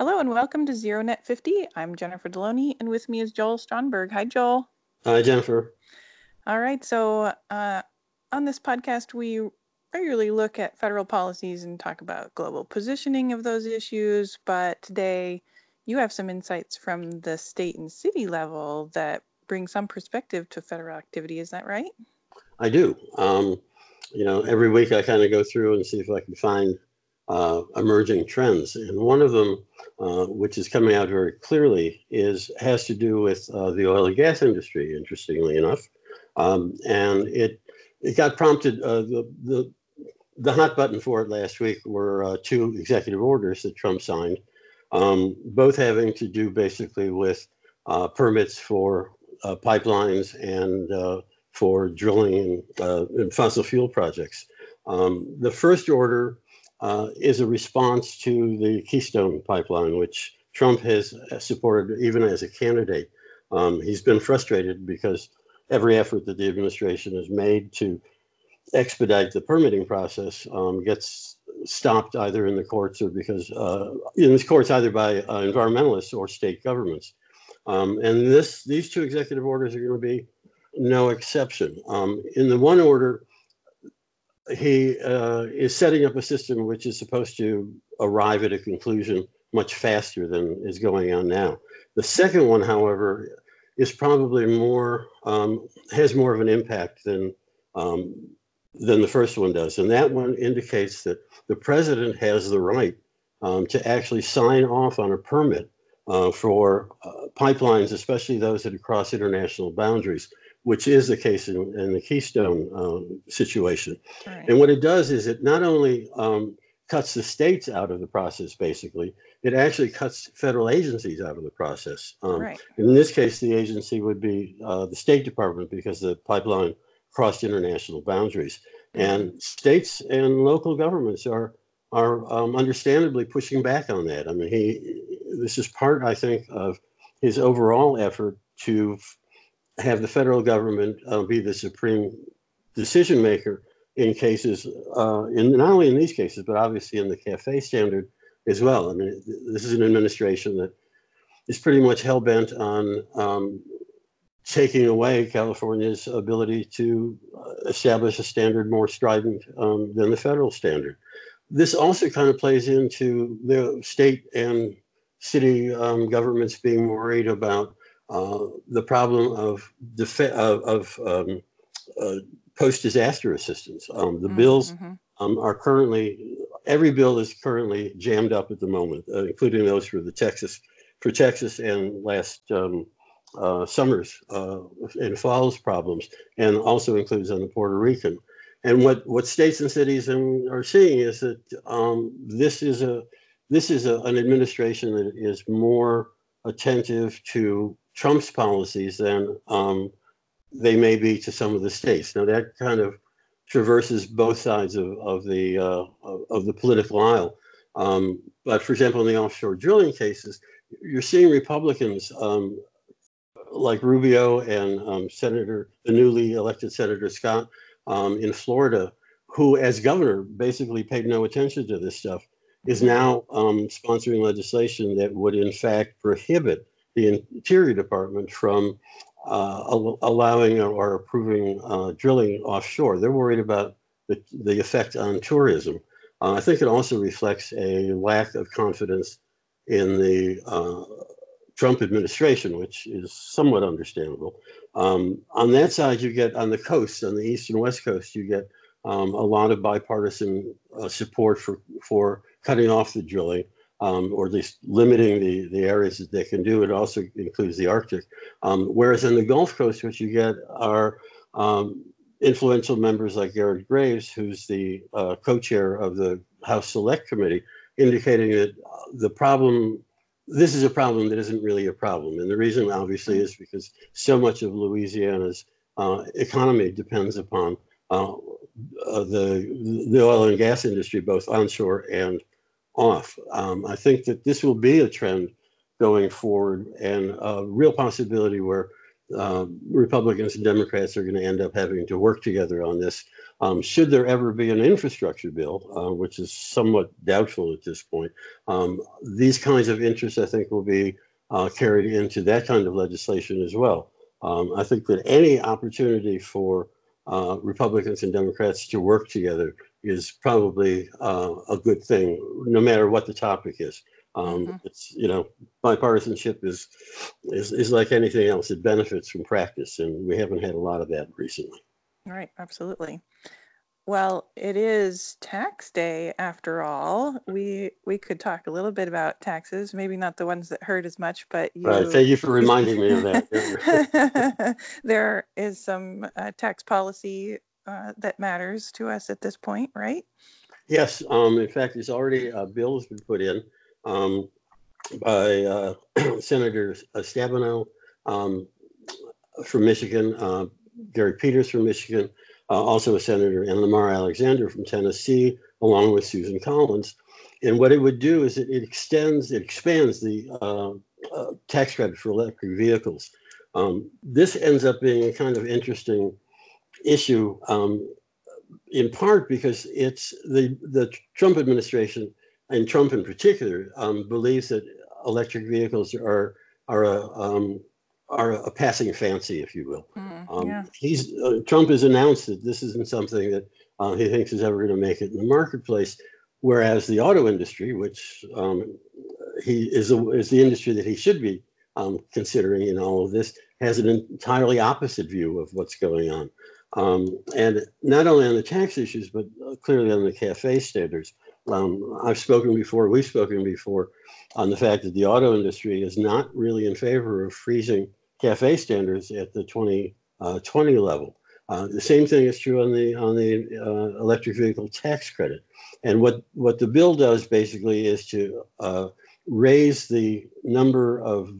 Hello and welcome to ZeroNet 50. I'm Jennifer Deloney, and with me is Joel Stronberg. Hi, Joel. Hi, Jennifer. All right. So, uh, on this podcast, we regularly look at federal policies and talk about global positioning of those issues. But today, you have some insights from the state and city level that bring some perspective to federal activity. Is that right? I do. Um, you know, every week I kind of go through and see if I can find uh, emerging trends. And one of them, uh, which is coming out very clearly, is has to do with uh, the oil and gas industry. Interestingly enough, um, and it it got prompted. Uh, the the the hot button for it last week were uh, two executive orders that Trump signed, um, both having to do basically with uh, permits for pipelines and for drilling in, fossil fuel projects. Um, the first order uh, is a response to the Keystone pipeline, which Trump has supported even as a candidate. Um, he's been frustrated because every effort that the administration has made to expedite the permitting process um, gets stopped either in the courts or because uh, in the courts either by uh, environmentalists or state governments. Um, and this these two executive orders are going to be no exception. Um, in the one order, he uh, is setting up a system which is supposed to arrive at a conclusion much faster than is going on now. The second one, however, is probably more um, has more of an impact than um, than the first one does, and that one indicates that the president has the right um, to actually sign off on a permit uh, for uh, pipelines, especially those that cross international boundaries which is the case in, in the Keystone um, situation. Right. And what it does is it not only um, cuts the states out of the process, basically, it actually cuts federal agencies out of the process. Um, right. In this case, the agency would be uh, the State Department because the pipeline crossed international boundaries. Mm-hmm. And states and local governments are are um, understandably pushing back on that. I mean, he this is part, I think, of his overall effort to have the federal government uh, be the supreme decision maker in cases, uh, in not only in these cases, but obviously in the CAFE standard as well. I mean, this is an administration that is pretty much hell bent on um, taking away California's ability to uh, establish a standard more strident um, than the federal standard. This also kind of plays into the state and city um, governments being worried about uh, the problem of, def- of, of um, uh, post-disaster assistance. Um, the mm-hmm. bills um, are currently every bill is currently jammed up at the moment, uh, including those for the Texas for Texas and last um, uh, summer's uh, and fall's problems, and also includes on the Puerto Rican. And what, what states and cities are seeing is that um, this is a this is a, an administration that is more attentive to Trump's policies than um, they may be to some of the states. Now that kind of traverses both sides of, of the uh, of the political aisle. Um, but for example, in the offshore drilling cases, you're seeing Republicans um, like Rubio and um, Senator, the newly elected Senator Scott um, in Florida, who, as governor, basically paid no attention to this stuff, is now um, sponsoring legislation that would, in fact, prohibit the Interior Department from uh, allowing or approving uh, drilling offshore. They're worried about the, the effect on tourism. Uh, I think it also reflects a lack of confidence in the uh, Trump administration, which is somewhat understandable. Um, on that side, you get on the coast, on the east and west coast, you get um, a lot of bipartisan uh, support for for cutting off the drilling um, or at least limiting the, the areas that they can do. It also includes the Arctic. Um, whereas in the Gulf Coast, what you get are um, influential members like Garrett Graves, who's the uh, co-chair of the House Select Committee, indicating that the problem, this is a problem that isn't really a problem. And the reason obviously is because so much of Louisiana's uh, economy depends upon uh, uh the, the oil and gas industry, both onshore and off. Um, I think that this will be a trend going forward and a real possibility where uh, Republicans and Democrats are going to end up having to work together on this. um, should there ever be an infrastructure bill, uh, which is somewhat doubtful at this point, um, these kinds of interests, I think, will be uh, carried into that kind of legislation as well. Um, I think that any opportunity for uh, Republicans and Democrats to work together is probably uh, a good thing, no matter what the topic is. Um, mm-hmm. It's you know bipartisanship is, is is like anything else; it benefits from practice, and we haven't had a lot of that recently. Right, absolutely. Well, it is tax day after all. We we could talk a little bit about taxes, maybe not the ones that hurt as much, but you. Right. Thank you for reminding me of that. there is some uh, tax policy uh, that matters to us at this point, right? Yes. Um, in fact, there's already a bill has been put in um, by uh, Senator Stabenow um, from Michigan, uh, Gary Peters from Michigan, uh, also a senator, and Lamar Alexander from Tennessee, along with Susan Collins. And what it would do is it, it extends, it expands the uh, uh, tax credit for electric vehicles. Um, this ends up being a kind of interesting issue, um, in part because it's the the Trump administration and Trump in particular um, believes that electric vehicles are are a um, are a passing fancy, if you will. Mm, um, yeah. He's uh, Trump has announced that this isn't something that uh, he thinks is ever going to make it in the marketplace, whereas the auto industry, which um, he is a, is the industry that he should be um, considering in all of this, has an entirely opposite view of what's going on, um, and not only on the tax issues, but uh, clearly on the CAFE standards. Um, I've spoken before, we've spoken before on the fact that the auto industry is not really in favor of freezing CAFE standards at the 2020 uh, level. Uh, the same thing is true on the on the uh, electric vehicle tax credit. And what what the bill does basically is to uh, raise the number of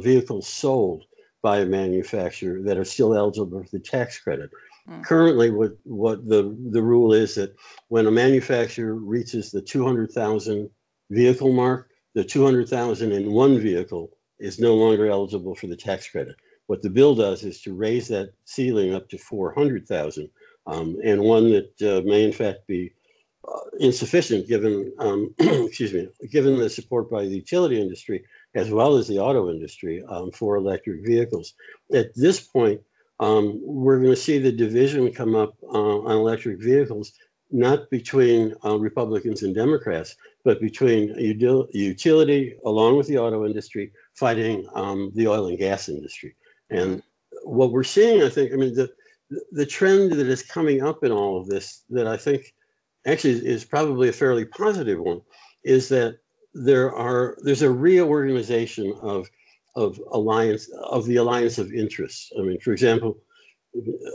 vehicles sold by a manufacturer that are still eligible for the tax credit. Mm. Currently, what what the the rule is that when a manufacturer reaches the 200,000 vehicle mark, the 200,001 vehicle is no longer eligible for the tax credit. What the bill does is to raise that ceiling up to 400,000, um, and one that uh, may in fact be uh, insufficient given, um, excuse me, given the support by the utility industry as well as the auto industry um, for electric vehicles. At this point, um, we're going to see the division come up uh, on electric vehicles, not between uh, Republicans and Democrats, but between utility along with the auto industry fighting um, the oil and gas industry. And what we're seeing, I think, I mean, the the trend that is coming up in all of this, that I think actually is probably a fairly positive one, is that there are there's a reorganization of of alliance of the alliance of interests. I mean, for example,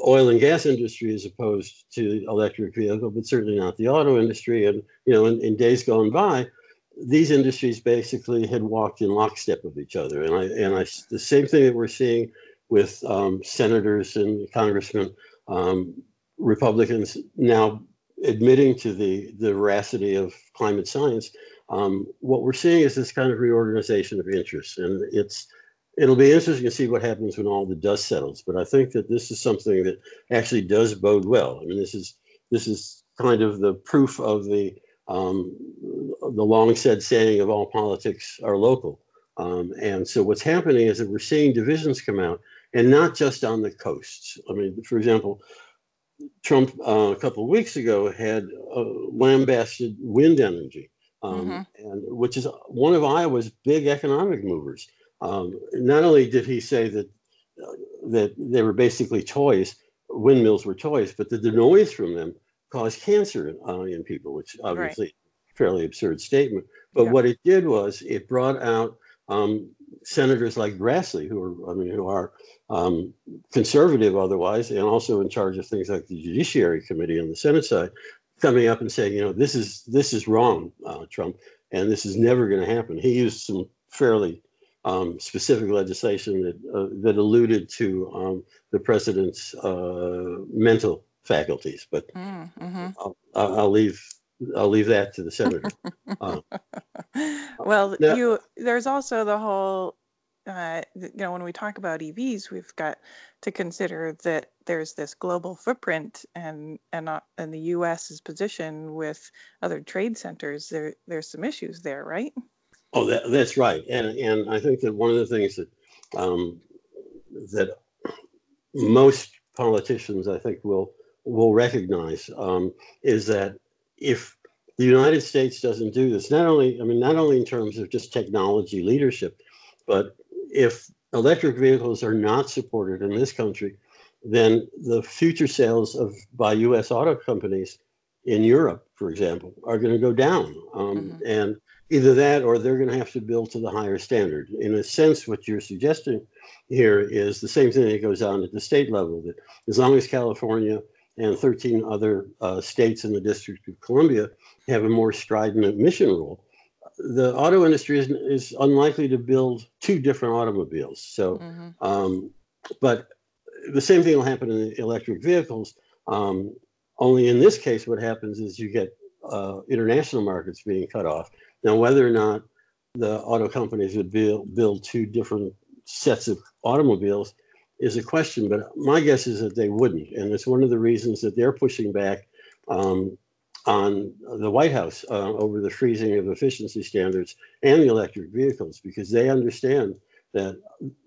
oil and gas industry as opposed to electric vehicle, but certainly not the auto industry. And you know, in, in days gone by, these industries basically had walked in lockstep with each other. And I and I the same thing that we're seeing with um, senators and congressmen, um, Republicans now admitting to the the veracity of climate science. Um, what we're seeing is this kind of reorganization of interests, and it's it'll be interesting to see what happens when all the dust settles. But I think that this is something that actually does bode well. I mean, this is this is kind of the proof of the um, the long said saying of all politics are local. Um, and so what's happening is that we're seeing divisions come out, and not just on the coasts. I mean, for example, Trump uh, a couple of weeks ago had uh, lambasted wind energy, um, mm-hmm. and which is one of Iowa's big economic movers. Um, not only did he say that uh, that they were basically toys, windmills were toys, but that the noise from them caused cancer uh, in people, which obviously right. fairly absurd statement. But yeah. what it did was it brought out um, senators like Grassley, who are I mean who are um, conservative otherwise, and also in charge of things like the Judiciary Committee on the Senate side, coming up and saying, you know, this is this is wrong, uh, Trump, and this is never going to happen. He used some fairly um, specific legislation that uh, that alluded to um, the president's uh, mental faculties, but mm, hmm I'll, I'll, leave I'll leave that to the senator. Uh, well, now, you there's also the whole uh, you know, when we talk about EVs, we've got to consider that there's this global footprint and and uh, and the U.S.'s position with other trade centers. There there's some issues there, right? Oh, that, that's right, and and I think that one of the things that um, that most politicians, I think, will will recognize um, is that if the United States doesn't do this, not only I mean not only in terms of just technology leadership, but if electric vehicles are not supported in this country, then the future sales of by U.S. auto companies in Europe, for example, are going to go down. Um, mm-hmm. And either that or they're going to have to build to the higher standard. In a sense, what you're suggesting here is the same thing that goes on at the state level. That as long as California and 13 other uh, states in the District of Columbia have a more strident emission rule, the auto industry is, is unlikely to build two different automobiles. So, mm-hmm. um, but the same thing will happen in electric vehicles. Um, only in this case, what happens is you get uh, international markets being cut off. Now, whether or not the auto companies would build, build two different sets of automobiles is a question, but my guess is that they wouldn't. And it's one of the reasons that they're pushing back um, on the White House uh, over the freezing of efficiency standards and the electric vehicles because they understand that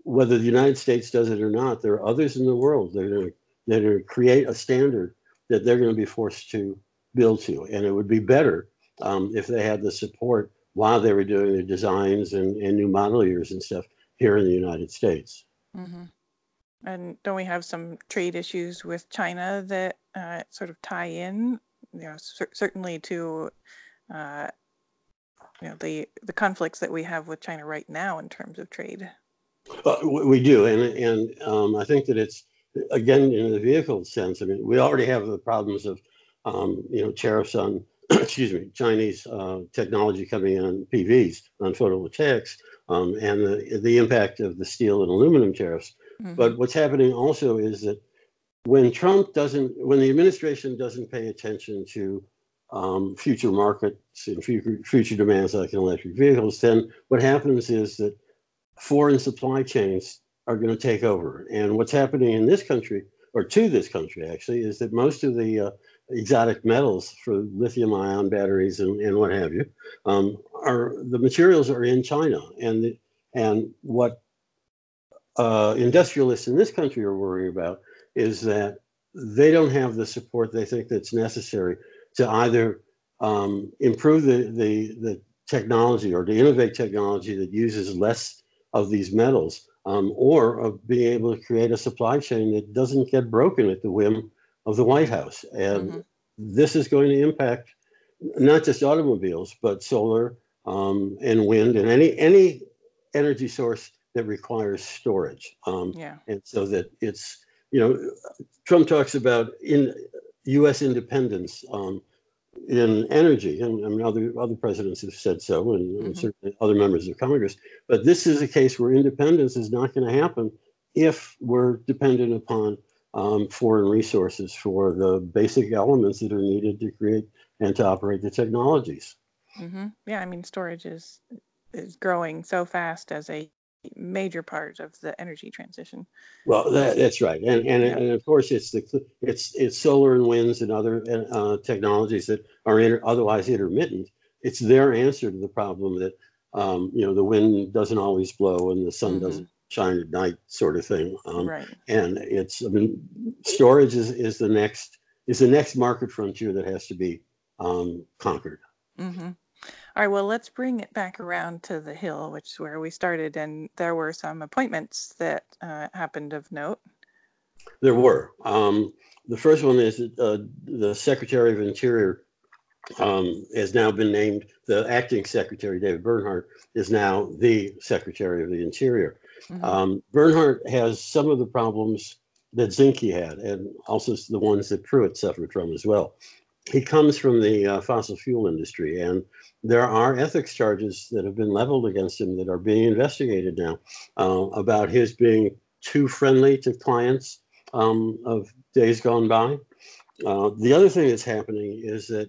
whether the United States does it or not, there are others in the world that are going to, that are create a standard that they're going to be forced to build to. And it would be better um, if they had the support while they were doing their designs and, and new model years and stuff here in the United States. Mm-hmm. And don't we have some trade issues with China that uh, sort of tie in you know, cer- certainly to, uh, you know, the the conflicts that we have with China right now in terms of trade. Uh, we do, and and um, I think that it's again in the vehicle sense. I mean, we already have the problems of, um, you know, tariffs on, excuse me, Chinese uh, technology coming in on PVs on photovoltaics, um, and the the impact of the steel and aluminum tariffs. Mm-hmm. But what's happening also is that when Trump doesn't, when the administration doesn't pay attention to um, future markets and future, future demands like in electric vehicles, then what happens is that foreign supply chains are going to take over. And what's happening in this country, or to this country actually, is that most of the uh, exotic metals for lithium ion batteries and, and what have you um, are the materials are in China. And, the, and what uh, industrialists in this country are worried about is that they don't have the support they think that's necessary to either um, improve the, the, the technology or to innovate technology that uses less of these metals um, or of being able to create a supply chain that doesn't get broken at the whim of the White House. And mm-hmm. this is going to impact not just automobiles, but solar um, and wind and any any energy source that requires storage. Um, yeah. And so that it's you know, Trump talks about in U.S. independence um, in energy, and I mean, other other presidents have said so, and, mm-hmm. and, certainly other members of Congress. But this is a case where independence is not going to happen if we're dependent upon um, foreign resources for the basic elements that are needed to create and to operate the technologies. Mm-hmm. Yeah, I mean, storage is is growing so fast as a major part of the energy transition. Well, that, that's right, and and, yeah. and of course it's the it's it's solar and winds and other uh, technologies that are inter, otherwise intermittent. It's their answer to the problem that um, you know the wind doesn't always blow and the sun mm-hmm. doesn't shine at night, sort of thing. Um, right. And it's I mean storage is is the next is the next market frontier that has to be um, conquered. Mm-hmm. All right, well, let's bring it back around to the Hill, which is where we started, and there were some appointments that uh, happened of note. There were. Um, the first one is uh, the Secretary of Interior um, has now been named, the acting Secretary, David Bernhardt, is now the Secretary of the Interior. Mm-hmm. Um, Bernhardt has some of the problems that Zinke had, and also the ones that Pruitt suffered from as well he comes from the uh, fossil fuel industry, and there are ethics charges that have been leveled against him that are being investigated now uh, about his being too friendly to clients um, of days gone by. Uh, the other thing that's happening is that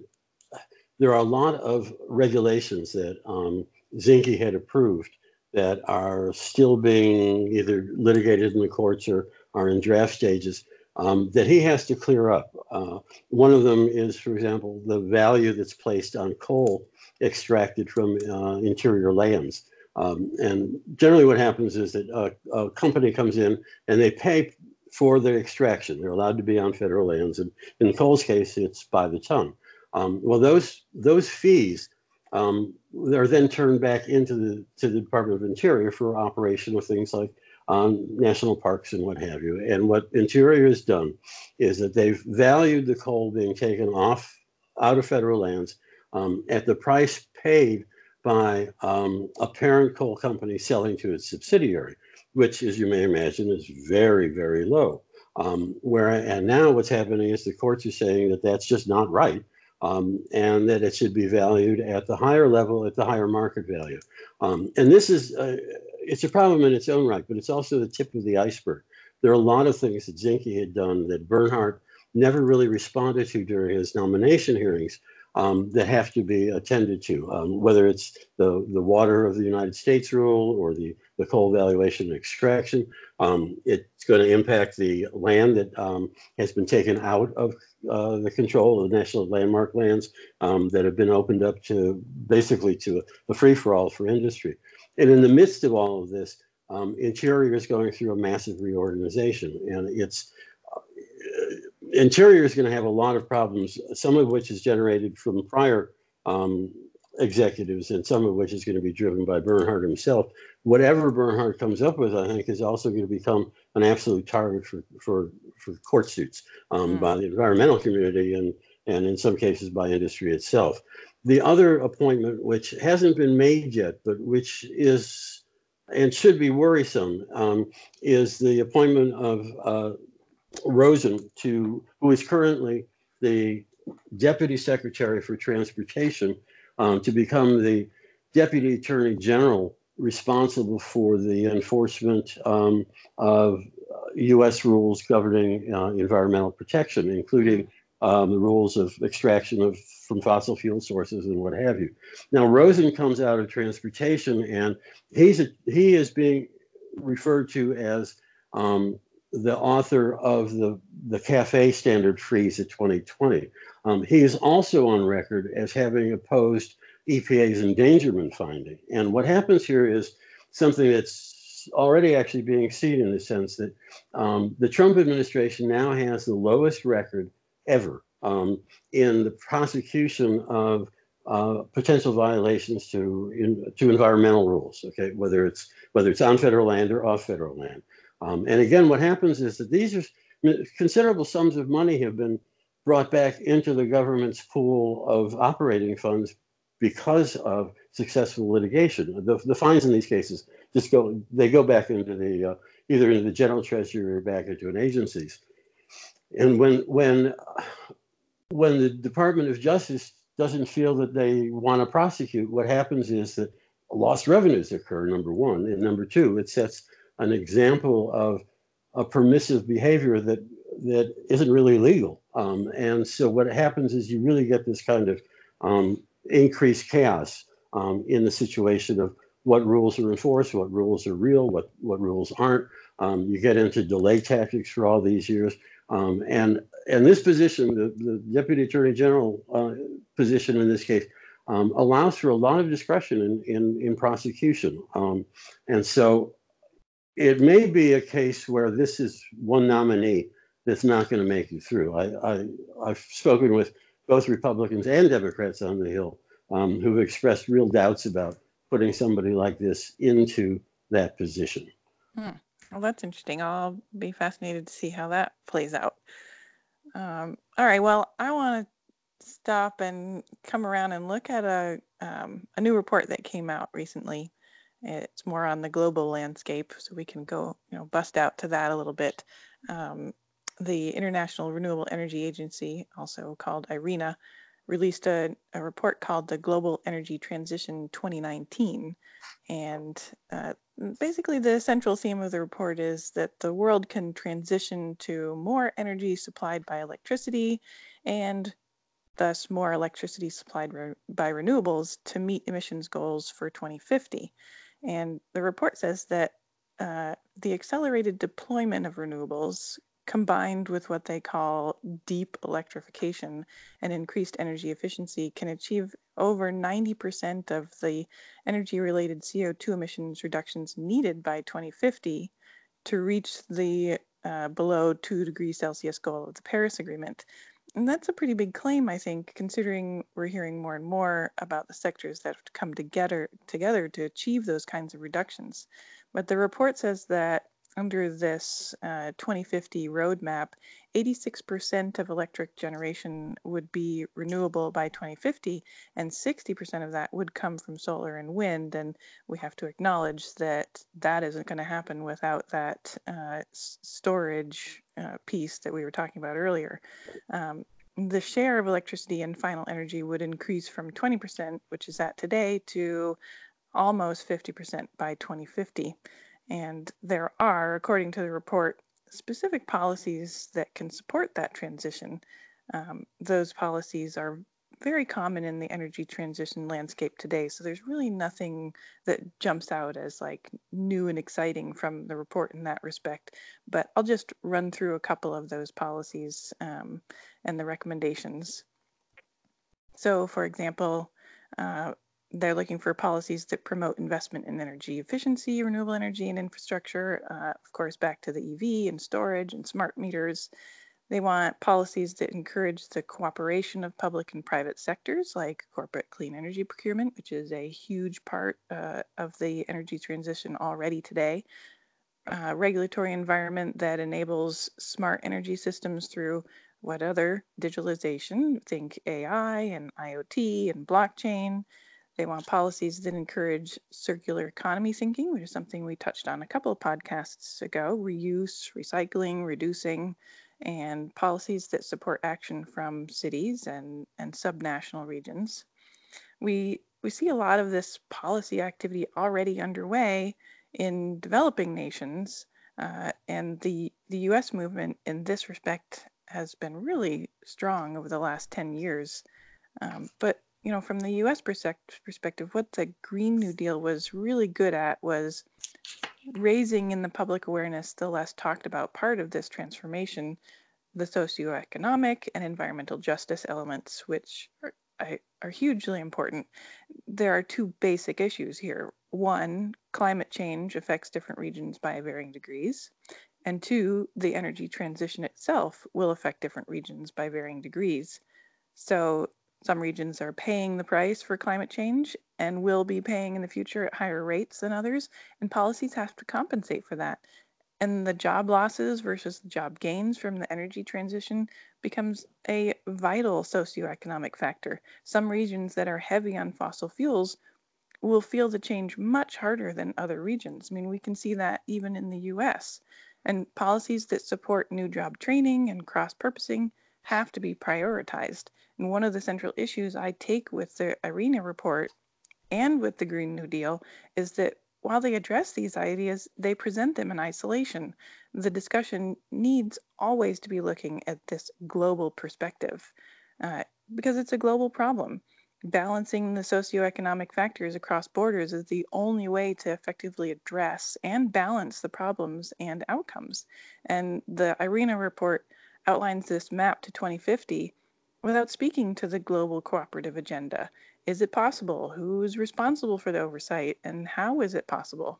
there are a lot of regulations that um, Zinke had approved that are still being either litigated in the courts or are in draft stages um, that he has to clear up. Uh, one of them is, for example, the value that's placed on coal extracted from uh, interior lands. Um, and generally, what happens is that a, a, company comes in and they pay for the extraction. They're allowed to be on federal lands, and in coal's case, it's by the ton. Um, well, those those fees um, are then turned back into the to the Department of Interior for operation of things like um, national parks and what have you. And what Interior has done is that they've valued the coal being taken off out of federal lands um, at the price paid by um, a parent coal company selling to its subsidiary, which, as you may imagine, is very, very low. Um, where and now what's happening is the courts are saying that that's just not right, um, and that it should be valued at the higher level, at the higher market value. Um, and this is uh, it's a problem in its own right, but it's also the tip of the iceberg. There are a lot of things that Zinke had done that Bernhardt never really responded to during his nomination hearings um, that have to be attended to, um, whether it's the, the water of the United States rule or the, the coal valuation and extraction. Um, it's going to impact the land that um, has been taken out of uh, the control of the national landmark lands um, that have been opened up to basically to a, a free-for-all for industry. And in the midst of all of this, um, Interior is going through a massive reorganization, and it's uh, Interior is going to have a lot of problems, some of which is generated from prior um, executives, and some of which is going to be driven by Bernhardt himself. Whatever Bernhardt comes up with, I think, is also going to become an absolute target for for, for court suits um, mm. by the environmental community and and in some cases by industry itself. The other appointment, which hasn't been made yet, but which is and should be worrisome, um, is the appointment of uh, Rosen to, who is currently the Deputy Secretary for Transportation, um, to become the Deputy Attorney General responsible for the enforcement um, of U.S. Rules governing uh, environmental protection, including um, the rules of extraction of from fossil fuel sources and what have you. Now Rosen comes out of transportation, and he's a, he is being referred to as um, the author of the the CAFE standard freeze of 2020. Um, he is also on record as having opposed EPA's endangerment finding. And what happens here is something that's already actually being seen in the sense that um, the Trump administration now has the lowest record ever um, in the prosecution of uh, potential violations to in, to environmental rules. Okay, whether it's whether it's on federal land or off federal land. Um, and again, what happens is that these are considerable sums of money have been brought back into the government's pool of operating funds because of successful litigation. The, the fines in these cases just go they go back into the uh, either into the general treasury or back into an agencies. And when when when the Department of Justice doesn't feel that they want to prosecute, what happens is that lost revenues occur. Number one, and number two, it sets an example of a permissive behavior that that isn't really legal. Um, and so what happens is you really get this kind of um, increased chaos um, in the situation of what rules are enforced, what rules are real, what what rules aren't. Um, you get into delay tactics for all these years. Um, and and this position, the, the deputy attorney general uh, position in this case, um, allows for a lot of discretion in in, in prosecution. Um, and so, it may be a case where this is one nominee that's not going to make it through. I, I I've spoken with both Republicans and Democrats on the Hill um, who've expressed real doubts about putting somebody like this into that position. Hmm. Well, that's interesting. I'll be fascinated to see how that plays out. Um, all right. Well, I want to stop and come around and look at a um, a new report that came out recently. It's more on the global landscape, so we can go, you know, bust out to that a little bit. Um, the International Renewable Energy Agency, also called IRENA, released a, a report called the Global Energy Transition 2019. And uh, basically, the central theme of the report is that the world can transition to more energy supplied by electricity and thus more electricity supplied re- by renewables to meet emissions goals for 2050. And the report says that uh, the accelerated deployment of renewables combined with what they call deep electrification and increased energy efficiency can achieve over 90% of the energy related CO2 emissions reductions needed by 2050 to reach the uh, below 2 degrees Celsius goal of the Paris Agreement. And that's a pretty big claim, I think, considering we're hearing more and more about the sectors that have come together together to achieve those kinds of reductions. But the report says that under this uh, 2050 roadmap, 86% of electric generation would be renewable by 2050, and 60% of that would come from solar and wind. And we have to acknowledge that that isn't going to happen without that uh, storage uh, piece that we were talking about earlier. Um, the share of electricity in final energy would increase from 20%, which is at today, to almost 50% by 2050. And there are, according to the report, specific policies that can support that transition. Um, those policies are very common in the energy transition landscape today. So there's really nothing that jumps out as like new and exciting from the report in that respect. But I'll just run through a couple of those policies um, and the recommendations. So, for example, uh, they're looking for policies that promote investment in energy efficiency, renewable energy, and infrastructure. Uh, of course, back to the EV and storage and smart meters. They want policies that encourage the cooperation of public and private sectors, like corporate clean energy procurement, which is a huge part uh, of the energy transition already today. Uh, regulatory environment that enables smart energy systems through what other digitalization, think AI and IoT and blockchain they want policies that encourage circular economy thinking, which is something we touched on a couple of podcasts ago reuse, recycling, reducing, and policies that support action from cities and, and subnational regions. We, we see a lot of this policy activity already underway in developing nations, uh, and the, the US movement in this respect has been really strong over the last 10 years. Um, but you know, from the U.S. perspective, what the Green New Deal was really good at was raising in the public awareness the less talked about part of this transformation, the socioeconomic and environmental justice elements, which are, are hugely important. There are two basic issues here. One, climate change affects different regions by varying degrees. And two, the energy transition itself will affect different regions by varying degrees. So some regions are paying the price for climate change and will be paying in the future at higher rates than others, and policies have to compensate for that. And the job losses versus the job gains from the energy transition becomes a vital socioeconomic factor. Some regions that are heavy on fossil fuels will feel the change much harder than other regions. I mean, we can see that even in the US. And policies that support new job training and cross purposing have to be prioritized. And one of the central issues I take with the IRENA report and with the Green New Deal is that while they address these ideas, they present them in isolation. The discussion needs always to be looking at this global perspective uh, because it's a global problem. Balancing the socioeconomic factors across borders is the only way to effectively address and balance the problems and outcomes. And the IRENA report outlines this map to 2050 without speaking to the global cooperative agenda. Is it possible? Who is responsible for the oversight? And how is it possible?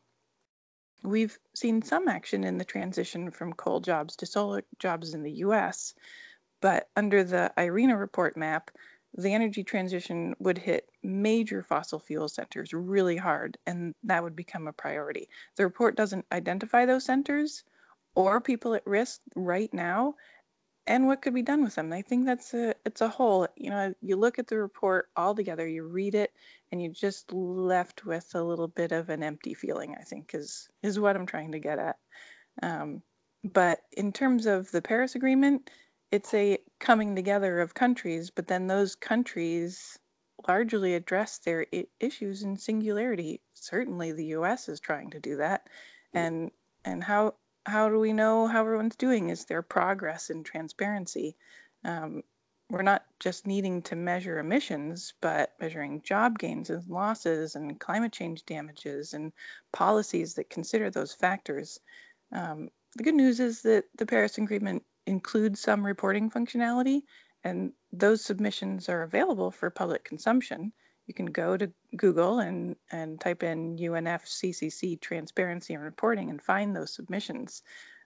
We've seen some action in the transition from coal jobs to solar jobs in the US, but under the IRENA report map, the energy transition would hit major fossil fuel centers really hard, and that would become a priority. The report doesn't identify those centers or people at risk right now, and what could be done with them. I think that's a it's a whole. You know, you look at the report all together, you read it, and you're just left with a little bit of an empty feeling. I think is is what I'm trying to get at. Um, but in terms of the Paris Agreement, it's a coming together of countries, but then those countries largely address their I- issues in singularity. Certainly, the U.S. is trying to do that, and and how how do we know how everyone's doing? Is there progress and transparency? Um, we're not just needing to measure emissions, but measuring job gains and losses and climate change damages and policies that consider those factors. Um, the good news is that the Paris Agreement includes some reporting functionality, and those submissions are available for public consumption. You can go to Google and, and type in UNFCCC transparency and reporting and find those submissions.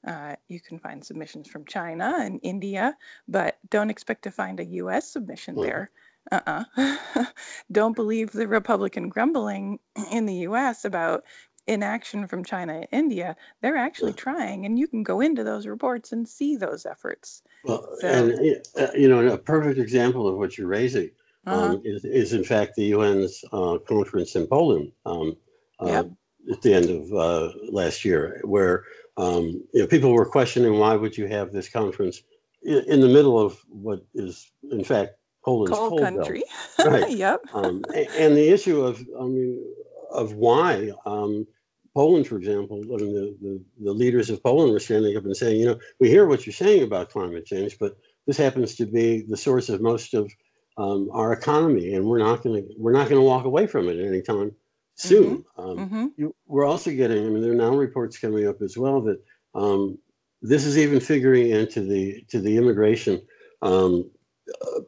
Uh, you can find submissions from China and India, but don't expect to find a US submission mm-hmm. there. Uh-uh. don't believe the Republican grumbling in the US about inaction from China and India. They're actually trying, and you can go into those reports and see those efforts. Well, so, and uh, you know, a perfect example of what you're raising uh-huh. um, is, is, in fact, the UN's uh, conference in Poland um, uh, yep. at the end of uh, last year, where um, you know, people were questioning why would you have this conference in, in the middle of what is, in fact, Poland's cold, cold country. Right. yep. Um, and, and, the issue of, I mean, of why um, Poland, for example, I mean, the, the, the leaders of Poland were standing up and saying, you know, we hear what you're saying about climate change, but this happens to be the source of most of um, our economy, and we're not going to we're not going to walk away from it anytime soon. Mm-hmm. Um, mm-hmm. You, we're also getting, I mean, there are now reports coming up as well that um, this is even figuring into the to the immigration um,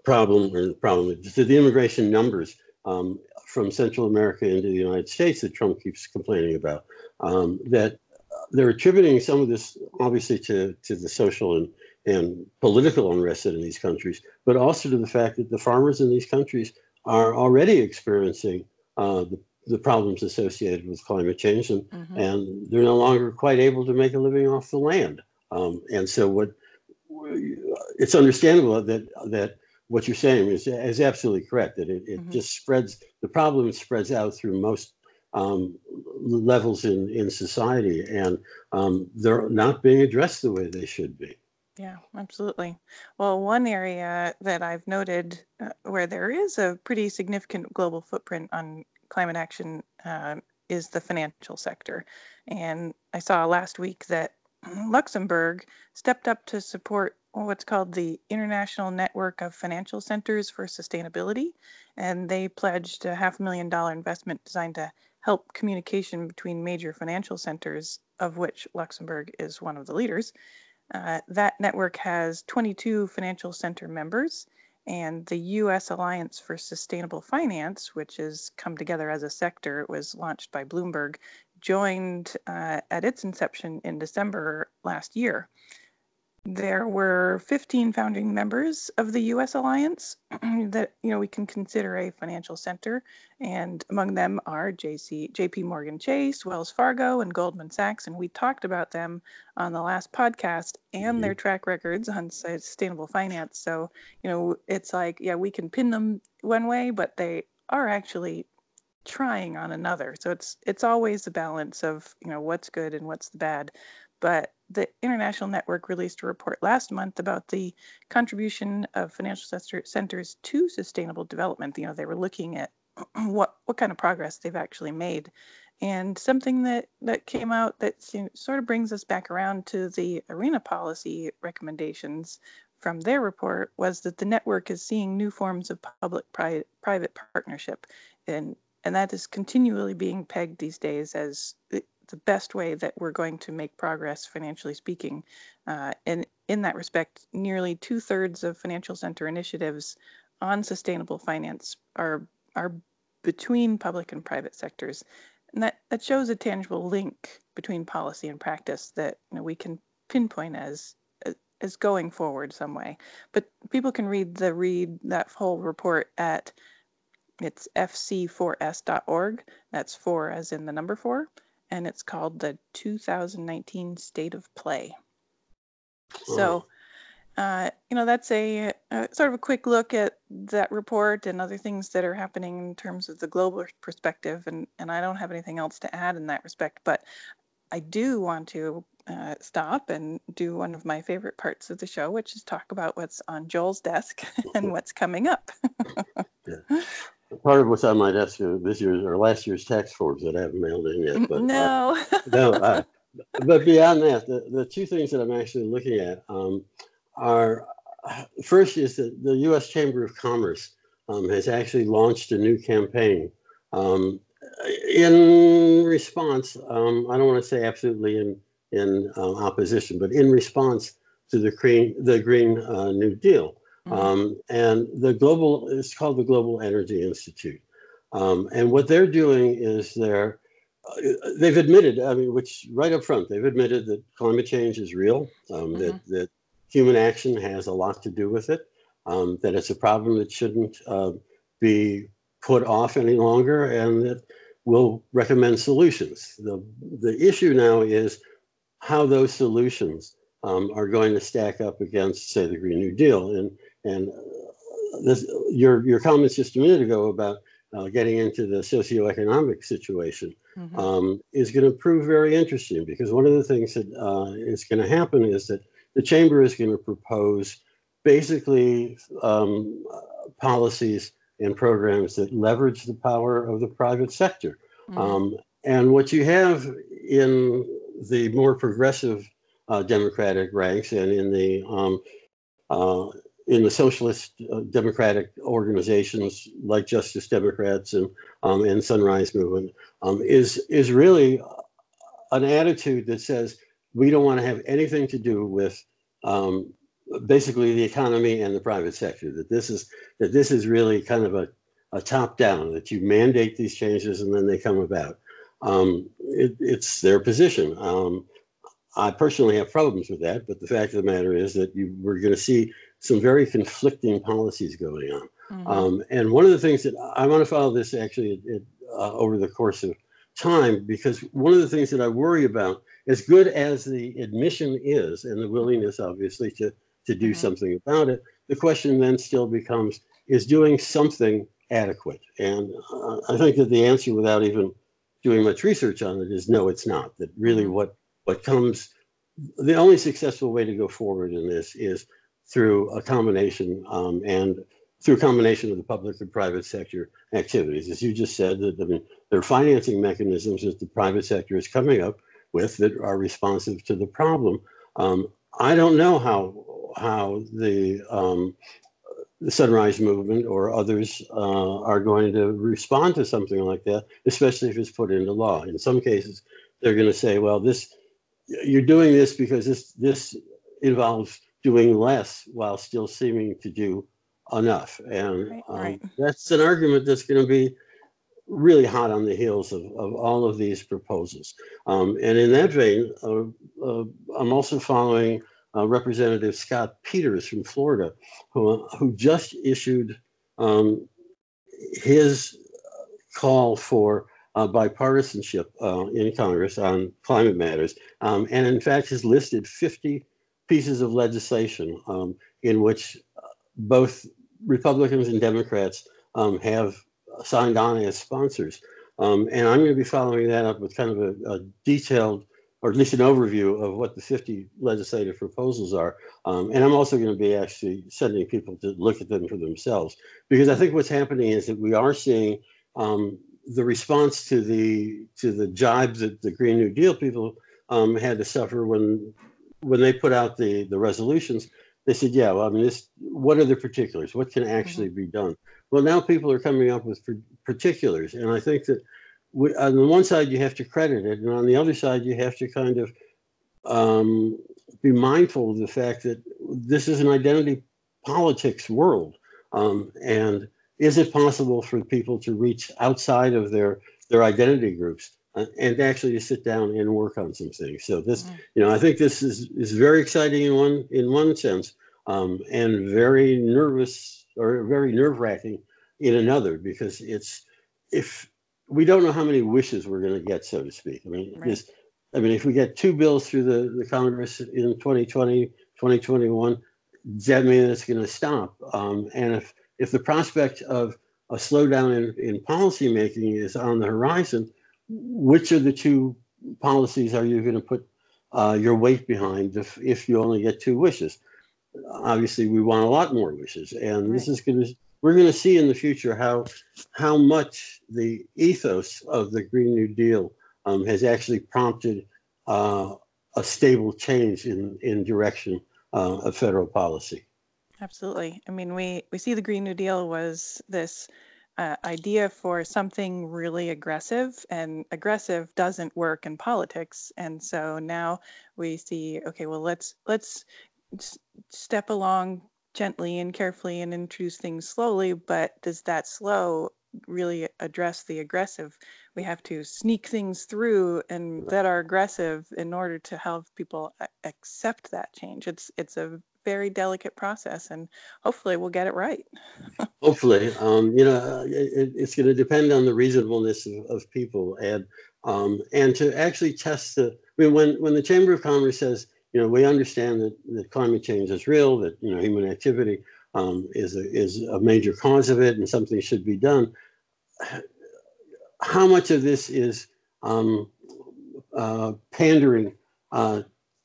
problem or problem to the immigration numbers um, from Central America into the United States that Trump keeps complaining about. Um, that they're attributing some of this obviously to to the social and and political unrest in these countries, but also to the fact that the farmers in these countries are already experiencing uh, the the problems associated with climate change, and mm-hmm. and they're no longer quite able to make a living off the land. Um, and so, what it's understandable that that what you're saying is is absolutely correct. That it, it mm-hmm. just spreads the problem spreads out through most um, levels in in society, and um, they're not being addressed the way they should be. Yeah, absolutely. Well, one area that I've noted uh, where there is a pretty significant global footprint on climate action uh, is the financial sector. And I saw last week that Luxembourg stepped up to support what's called the International Network of Financial Centers for Sustainability. And they pledged a half million dollar investment designed to help communication between major financial centers, of which Luxembourg is one of the leaders. Uh, that network has 22 financial center members and the U.S. Alliance for Sustainable Finance, which has come together as a sector, it was launched by Bloomberg, joined uh, at its inception in December last year. There were 15 founding members of the U.S. alliance that you know we can consider a financial center, and among them are JC, J.P. Morgan Chase, Wells Fargo, and Goldman Sachs. And we talked about them on the last podcast and mm-hmm. their track records on sustainable finance. So you know it's like yeah we can pin them one way, but they are actually trying on another. So it's it's always a balance of you know what's good and what's the bad. But the International Network released a report last month about the contribution of financial centers to sustainable development. You know, they were looking at what what kind of progress they've actually made, and something that that came out that sort of brings us back around to the IRENA policy recommendations from their report was that the network is seeing new forms of public private partnership and and that is continually being pegged these days as the best way that we're going to make progress financially speaking. Uh, and in that respect, nearly two thirds of financial center initiatives on sustainable finance are are between public and private sectors. And that, that shows a tangible link between policy and practice that you know, we can pinpoint as as going forward some way. But people can read the read that whole report at it's fc4s.org. That's four as in the number four and it's called the 2019 State of Play. So, uh, you know, that's a, a, sort of a quick look at that report and other things that are happening in terms of the global perspective. And, and I don't have anything else to add in that respect, but I do want to uh, stop and do one of my favorite parts of the show, which is talk about what's on Joel's desk and what's coming up. yeah part of what's on my desk this year's or last year's tax forms that I haven't mailed in yet. But no, uh, no. Uh, but beyond that, the, the two things that I'm actually looking at um, are first is that the U.S. Chamber of Commerce um, has actually launched a new campaign um, in response. Um, I don't want to say absolutely in in uh, opposition, but in response to the green the Green uh, New Deal. Mm-hmm. Um, and the global it's called the Global Energy Institute. Um, and what they're doing is they're uh, they've admitted, I mean, which right up front, they've admitted that climate change is real, um, mm-hmm. that that human action has a lot to do with it, um, that it's a problem that shouldn't uh, be put off any longer, and that will recommend solutions. The the issue now is how those solutions um, are going to stack up against, say, the Green New Deal. And and uh, this, your your comments just a minute ago about uh, getting into the socioeconomic situation mm-hmm. um, is going to prove very interesting because one of the things that uh, is going to happen is that the chamber is going to propose basically um, policies and programs that leverage the power of the private sector. Mm-hmm. Um, and what you have in the more progressive uh, Democratic ranks and in the um, uh, in the socialist uh, democratic organizations like Justice Democrats and um, and Sunrise Movement um, is is really an attitude that says we don't want to have anything to do with um, basically the economy and the private sector. That this is that this is really kind of a, a top down. That you mandate these changes and then they come about. Um, it, it's their position. Um, I personally have problems with that, but the fact of the matter is that you we're going to see some very conflicting policies going on. Mm-hmm. Um, and one of the things that I want to follow this actually it, it, uh, over the course of time, because one of the things that I worry about, as good as the admission is, and the willingness, obviously, to to do mm-hmm. something about it, the question then still becomes: Is doing something adequate? And uh, I think that the answer, without even doing much research on it, is no, it's not. That really mm-hmm. what what comes the only successful way to go forward in this is through a combination um, and through a combination of the public and private sector activities. As you just said, that I mean, there are financing mechanisms that the private sector is coming up with that are responsive to the problem. Um, I don't know how how the um, the Sunrise Movement or others uh, are going to respond to something like that, especially if it's put into law. In some cases, they're going to say, "Well, this you're doing this because this this involves doing less while still seeming to do enough. And right, um, right. that's an argument that's going to be really hot on the heels of, of all of these proposals. Um, and in that vein, uh, uh, I'm also following uh, Representative Scott Peters from Florida, who, who just issued um, his call for uh, bipartisanship uh, in Congress on climate matters, um, and in fact has listed 50 pieces of legislation um, in which uh, both Republicans and Democrats um, have signed on as sponsors. Um, and I'm going to be following that up with kind of a, a, detailed, or at least an overview of what the 50 legislative proposals are. Um, and I'm also going to be actually sending people to look at them for themselves. Because I think what's happening is that we are seeing um, the response to the to the jibes that the Green New Deal people um, had to suffer when when they put out the the resolutions, they said, yeah, well, I mean, this, what are the particulars? What can actually mm-hmm. be done? Well, now people are coming up with particulars, and I think that we, on the one side you have to credit it, and on the other side you have to kind of um, be mindful of the fact that this is an identity politics world, um, and is it possible for people to reach outside of their their identity groups and actually to sit down and work on some things. So this, mm. you know, I think this is is very exciting in one in one sense, um, and very nervous or very nerve wracking in another because it's if we don't know how many wishes we're going to get, so to speak. I mean, right. this, I mean, if we get two bills through the, the Congress in 2020, 2021, that means it's going to stop? Um, and if if the prospect of a slowdown in, in policymaking is on the horizon, which of the two policies are you going to put uh, your weight behind if, if you only get two wishes? Obviously, we want a lot more wishes, and right. this is going to we're going to see in the future how how much the ethos of the Green New Deal um, has actually prompted uh, a stable change in in direction uh, of federal policy. Absolutely. I mean, we we see the Green New Deal was this uh, idea for something really aggressive, and aggressive doesn't work in politics. And so now we see, okay, well, let's let's step along gently and carefully and introduce things slowly. But does that slow really address the aggressive? We have to sneak things through and that are aggressive in order to help people a- accept that change. It's it's a very delicate process, and hopefully we'll get it right. Hopefully, um, you know, uh, it, it's going to depend on the reasonableness of, of people and um, and to actually test the. I mean, when when the Chamber of Commerce says, you know, we understand that, that climate change is real, that you know, human activity um, is a, is a major cause of it, and something should be done. How much of this is um, uh, pandering uh,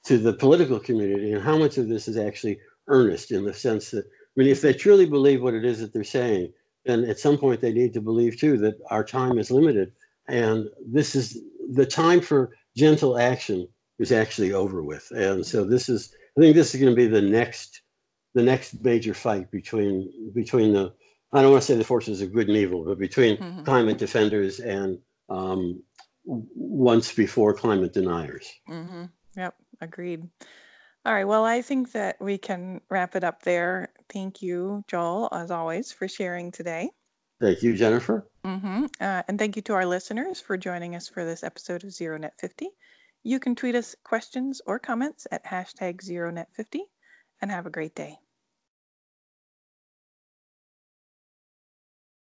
to the political community, and how much of this is actually earnest in the sense that I mean, if they truly believe what it is that they're saying, then at some point they need to believe too that our time is limited. And this is the time for gentle action is actually over with. And so this is, I think this is going to be the next, the next major fight between, between the, I don't want to say the forces of good and evil, but between Mhm. climate defenders and um, once before climate deniers. Mm-hmm. Yep, agreed. All right, well, I think that we can wrap it up there. Thank you, Joel, as always, for sharing today. Thank you, Jennifer. hmm Uh, and thank you to our listeners for joining us for this episode of ZeroNet50. You can tweet us questions or comments at hashtag ZeroNet50 and have a great day.